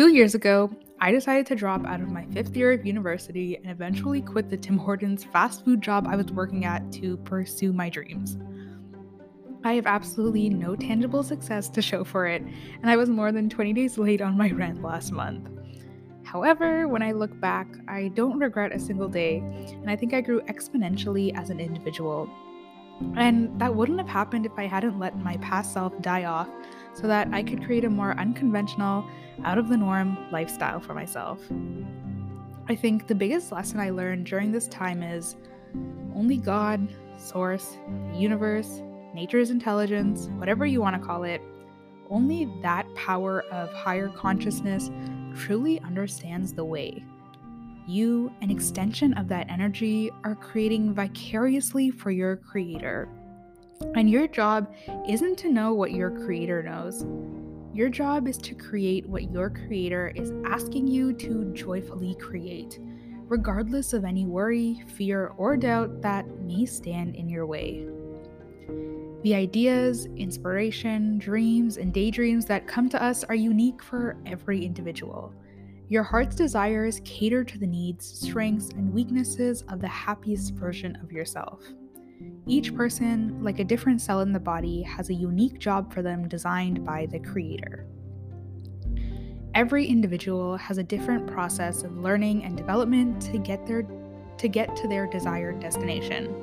Two years ago, I decided to drop out of my fifth year of university and eventually quit the Tim Hortons fast food job I was working at to pursue my dreams. I have absolutely no tangible success to show for it, and I was more than 20 days late on my rent last month. However, when I look back, I don't regret a single day, and I think I grew exponentially as an individual. And that wouldn't have happened if I hadn't let my past self die off so that I could create a more unconventional, out of the norm lifestyle for myself. I think the biggest lesson I learned during this time is only God, Source, universe, nature's intelligence, whatever you want to call it, only that power of higher consciousness truly understands the way. You, an extension of that energy, are creating vicariously for your creator. And your job isn't to know what your creator knows. Your job is to create what your creator is asking you to joyfully create, regardless of any worry, fear, or doubt that may stand in your way. The ideas, inspiration, dreams, and daydreams that come to us are unique for every individual. Your heart's desires cater to the needs, strengths, and weaknesses of the happiest version of yourself. Each person, like a different cell in the body, has a unique job for them designed by the Creator. Every individual has a different process of learning and development to get their to get to their desired destination.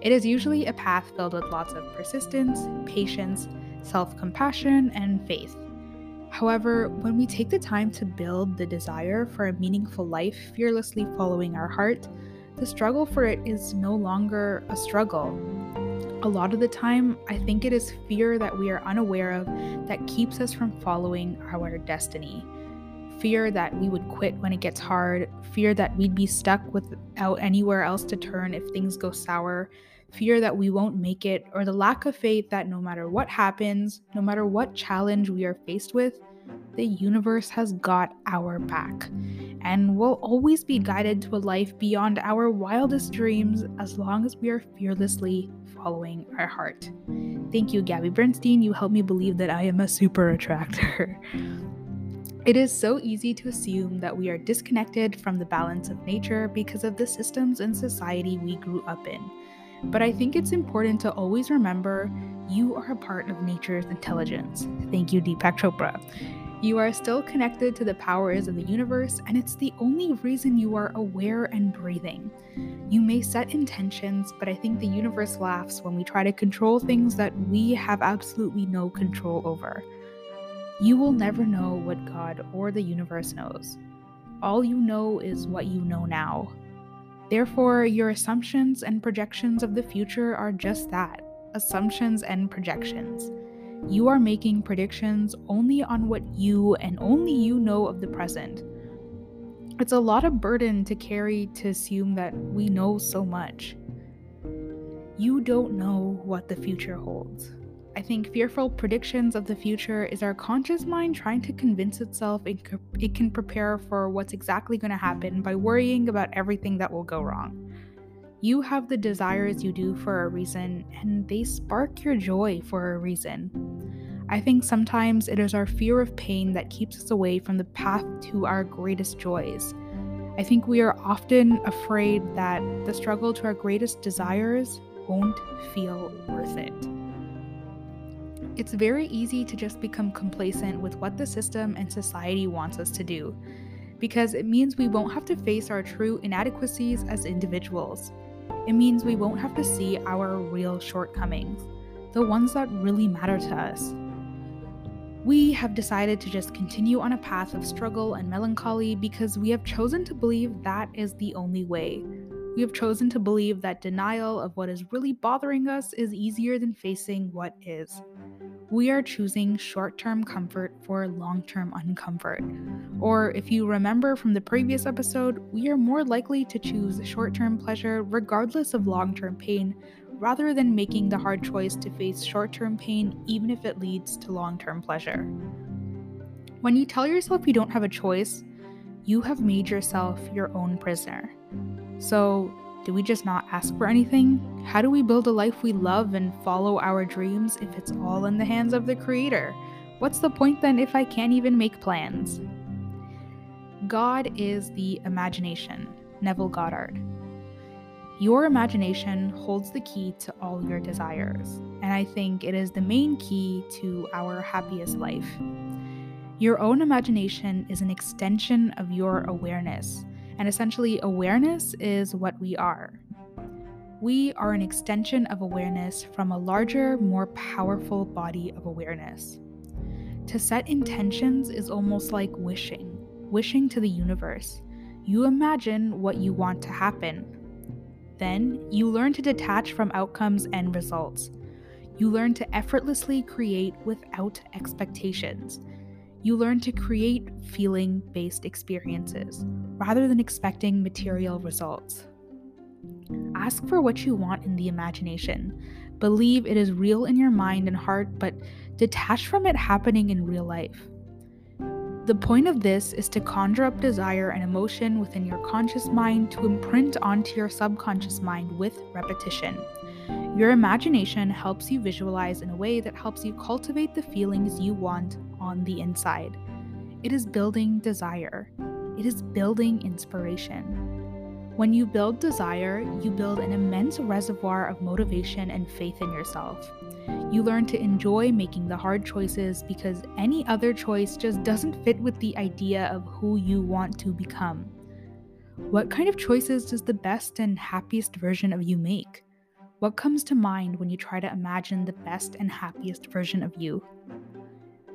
It is usually a path filled with lots of persistence, patience, self compassion, and faith. However, when we take the time to build the desire for a meaningful life fearlessly following our heart, the struggle for it is no longer a struggle. A lot of the time, I think it is fear that we are unaware of that keeps us from following our destiny. Fear that we would quit when it gets hard, fear that we'd be stuck without anywhere else to turn if things go sour, fear that we won't make it, or the lack of faith that no matter what happens, no matter what challenge we are faced with, the universe has got our back. And we'll always be guided to a life beyond our wildest dreams as long as we are fearlessly following our heart. Thank you, Gabby Bernstein. You helped me believe that I am a super attractor. It is so easy to assume that we are disconnected from the balance of nature because of the systems and society we grew up in. But I think it's important to always remember you are a part of nature's intelligence. Thank you, Deepak Chopra. You are still connected to the powers of the universe, and it's the only reason you are aware and breathing. You may set intentions, but I think the universe laughs when we try to control things that we have absolutely no control over. You will never know what God or the universe knows. All you know is what you know now. Therefore, your assumptions and projections of the future are just that assumptions and projections. You are making predictions only on what you and only you know of the present. It's a lot of burden to carry to assume that we know so much. You don't know what the future holds. I think fearful predictions of the future is our conscious mind trying to convince itself it, can prepare for what's exactly going to happen by worrying about everything that will go wrong. You have the desires you do for a reason, and they spark your joy for a reason. I think sometimes it is our fear of pain that keeps us away from the path to our greatest joys. I think we are often afraid that the struggle to our greatest desires won't feel worth it. It's very easy to just become complacent with what the system and society wants us to do, because it means we won't have to face our true inadequacies as individuals. It means we won't have to see our real shortcomings, the ones that really matter to us. We have decided to just continue on a path of struggle and melancholy because we have chosen to believe that is the only way. We have chosen to believe that denial of what is really bothering us is easier than facing what is we are choosing short term comfort for long term uncomfort. Or, if you remember from the previous episode, we are more likely to choose short term pleasure regardless of long term pain, rather than making the hard choice to face short term pain even if it leads to long term pleasure. When you tell yourself you don't have a choice, you have made yourself your own prisoner. So, do we just not ask for anything? How do we build a life we love and follow our dreams if it's all in the hands of the Creator? What's the point then if I can't even make plans? God is the imagination, Neville Goddard. Your imagination holds the key to all your desires, and I think it is the main key to our happiest life. Your own imagination is an extension of your awareness, and essentially, awareness is what we are. We are an extension of awareness from a larger, more powerful body of awareness. To set intentions is almost like wishing, wishing to the universe. You imagine what you want to happen, then, you learn to detach from outcomes and results. You learn to effortlessly create without expectations. You learn to create feeling based experiences rather than expecting material results. Ask for what you want in the imagination. Believe it is real in your mind and heart, but detach from it happening in real life. The point of this is to conjure up desire and emotion within your conscious mind to imprint onto your subconscious mind with repetition. Your imagination helps you visualize in a way that helps you cultivate the feelings you want on the inside. It is building desire, it is building inspiration. When you build desire, you build an immense reservoir of motivation and faith in yourself. You learn to enjoy making the hard choices because any other choice just doesn't fit with the idea of who you want to become. What kind of choices does the best and happiest version of you make? What comes to mind when you try to imagine the best and happiest version of you?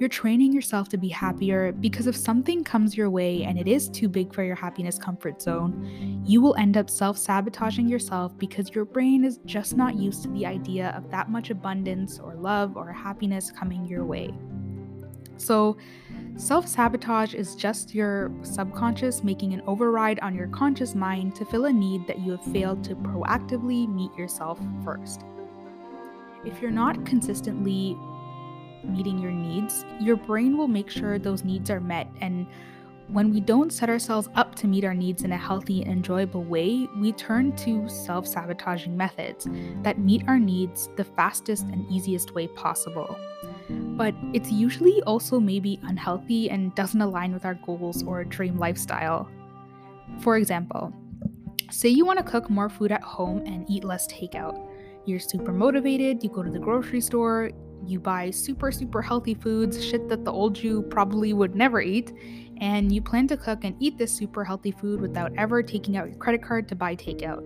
You're training yourself to be happier because if something comes your way and it is too big for your happiness comfort zone, you will end up self sabotaging yourself because your brain is just not used to the idea of that much abundance or love or happiness coming your way. So, self sabotage is just your subconscious making an override on your conscious mind to fill a need that you have failed to proactively meet yourself first. If you're not consistently meeting your needs, your brain will make sure those needs are met. And when we don't set ourselves up to meet our needs in a healthy and enjoyable way, we turn to self sabotaging methods that meet our needs the fastest and easiest way possible. But it's usually also maybe unhealthy and doesn't align with our goals or dream lifestyle. For example, say you want to cook more food at home and eat less takeout. You're super motivated, you go to the grocery store, you buy super, super healthy foods, shit that the old you probably would never eat, and you plan to cook and eat this super healthy food without ever taking out your credit card to buy takeout.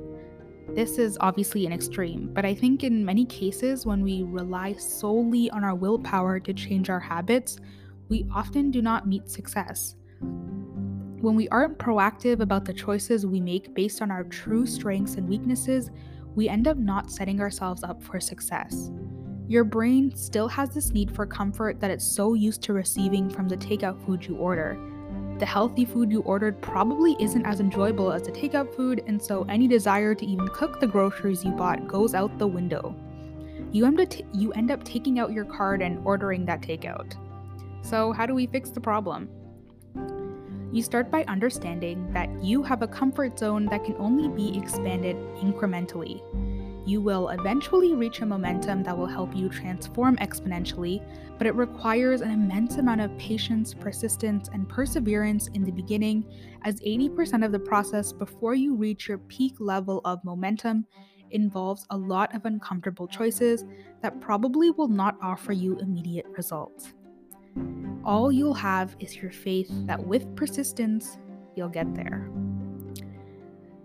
This is obviously an extreme, but I think in many cases, when we rely solely on our willpower to change our habits, we often do not meet success. When we aren't proactive about the choices we make based on our true strengths and weaknesses, we end up not setting ourselves up for success. Your brain still has this need for comfort that it's so used to receiving from the takeout food you order. The healthy food you ordered probably isn't as enjoyable as the takeout food, and so any desire to even cook the groceries you bought goes out the window. You end, up t- you end up taking out your card and ordering that takeout. So, how do we fix the problem? You start by understanding that you have a comfort zone that can only be expanded incrementally you will eventually reach a momentum that will help you transform exponentially, but it requires an immense amount of patience, persistence, and perseverance in the beginning, as 80% of the process before you reach your peak level of momentum involves a lot of uncomfortable choices that probably will not offer you immediate results. All you'll have is your faith that with persistence, you'll get there.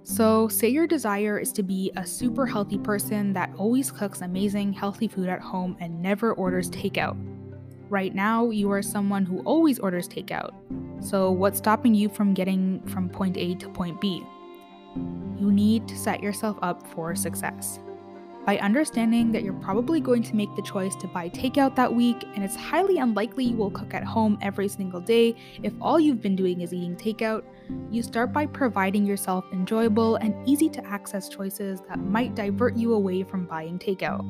So, say your desire is to be a super healthy person that always cooks amazing, healthy food at home and never orders takeout. Right now, you are someone who always orders takeout. So, what's stopping you from getting from point A to point B? You need to set yourself up for success by understanding that you're probably going to make the choice to buy takeout that week, and it's highly unlikely you will cook at home every single day if all you've been doing is eating takeout, you start by providing yourself enjoyable and easy to access choices that might divert you away from buying takeout.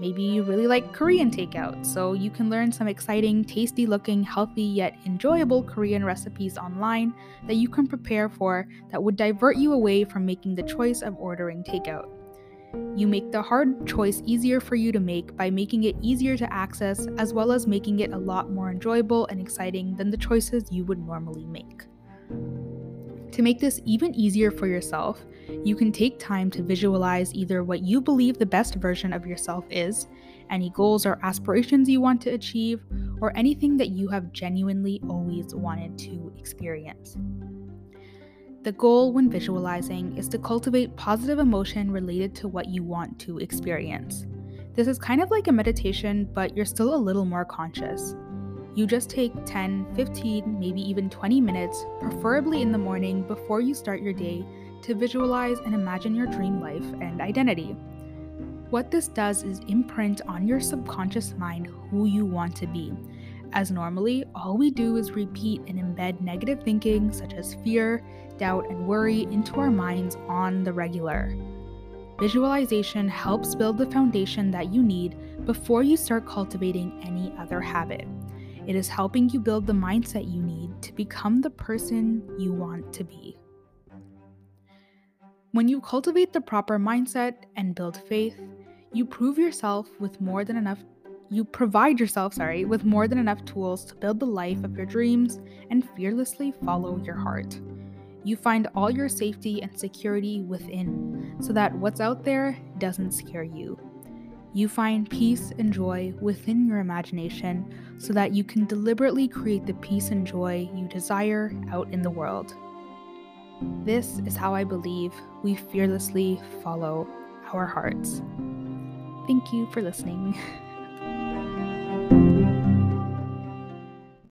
Maybe you really like Korean takeout, so you can learn some exciting, tasty looking, healthy yet enjoyable Korean recipes online that you can prepare for that would divert you away from making the choice of ordering takeout. You make the hard choice easier for you to make by making it easier to access, as well as making it a lot more enjoyable and exciting than the choices you would normally make. To make this even easier for yourself, you can take time to visualize either what you believe the best version of yourself is, any goals or aspirations you want to achieve, or anything that you have genuinely always wanted to experience. The goal when visualizing is to cultivate positive emotion related to what you want to experience. This is kind of like a meditation, but you're still a little more conscious. You just take 10, 15, maybe even 20 minutes, preferably in the morning before you start your day, to visualize and imagine your dream life and identity. What this does is imprint on your subconscious mind who you want to be, as normally, all we do is repeat and embed negative thinking such as fear, doubt, and worry into our minds on the regular. Visualization helps build the foundation that you need before you start cultivating any other habit. It is helping you build the mindset you need to become the person you want to be. When you cultivate the proper mindset and build faith, you prove yourself with more than enough you provide yourself, sorry, with more than enough tools to build the life of your dreams and fearlessly follow your heart. You find all your safety and security within so that what's out there doesn't scare you. You find peace and joy within your imagination so that you can deliberately create the peace and joy you desire out in the world. This is how I believe we fearlessly follow our hearts. Thank you for listening.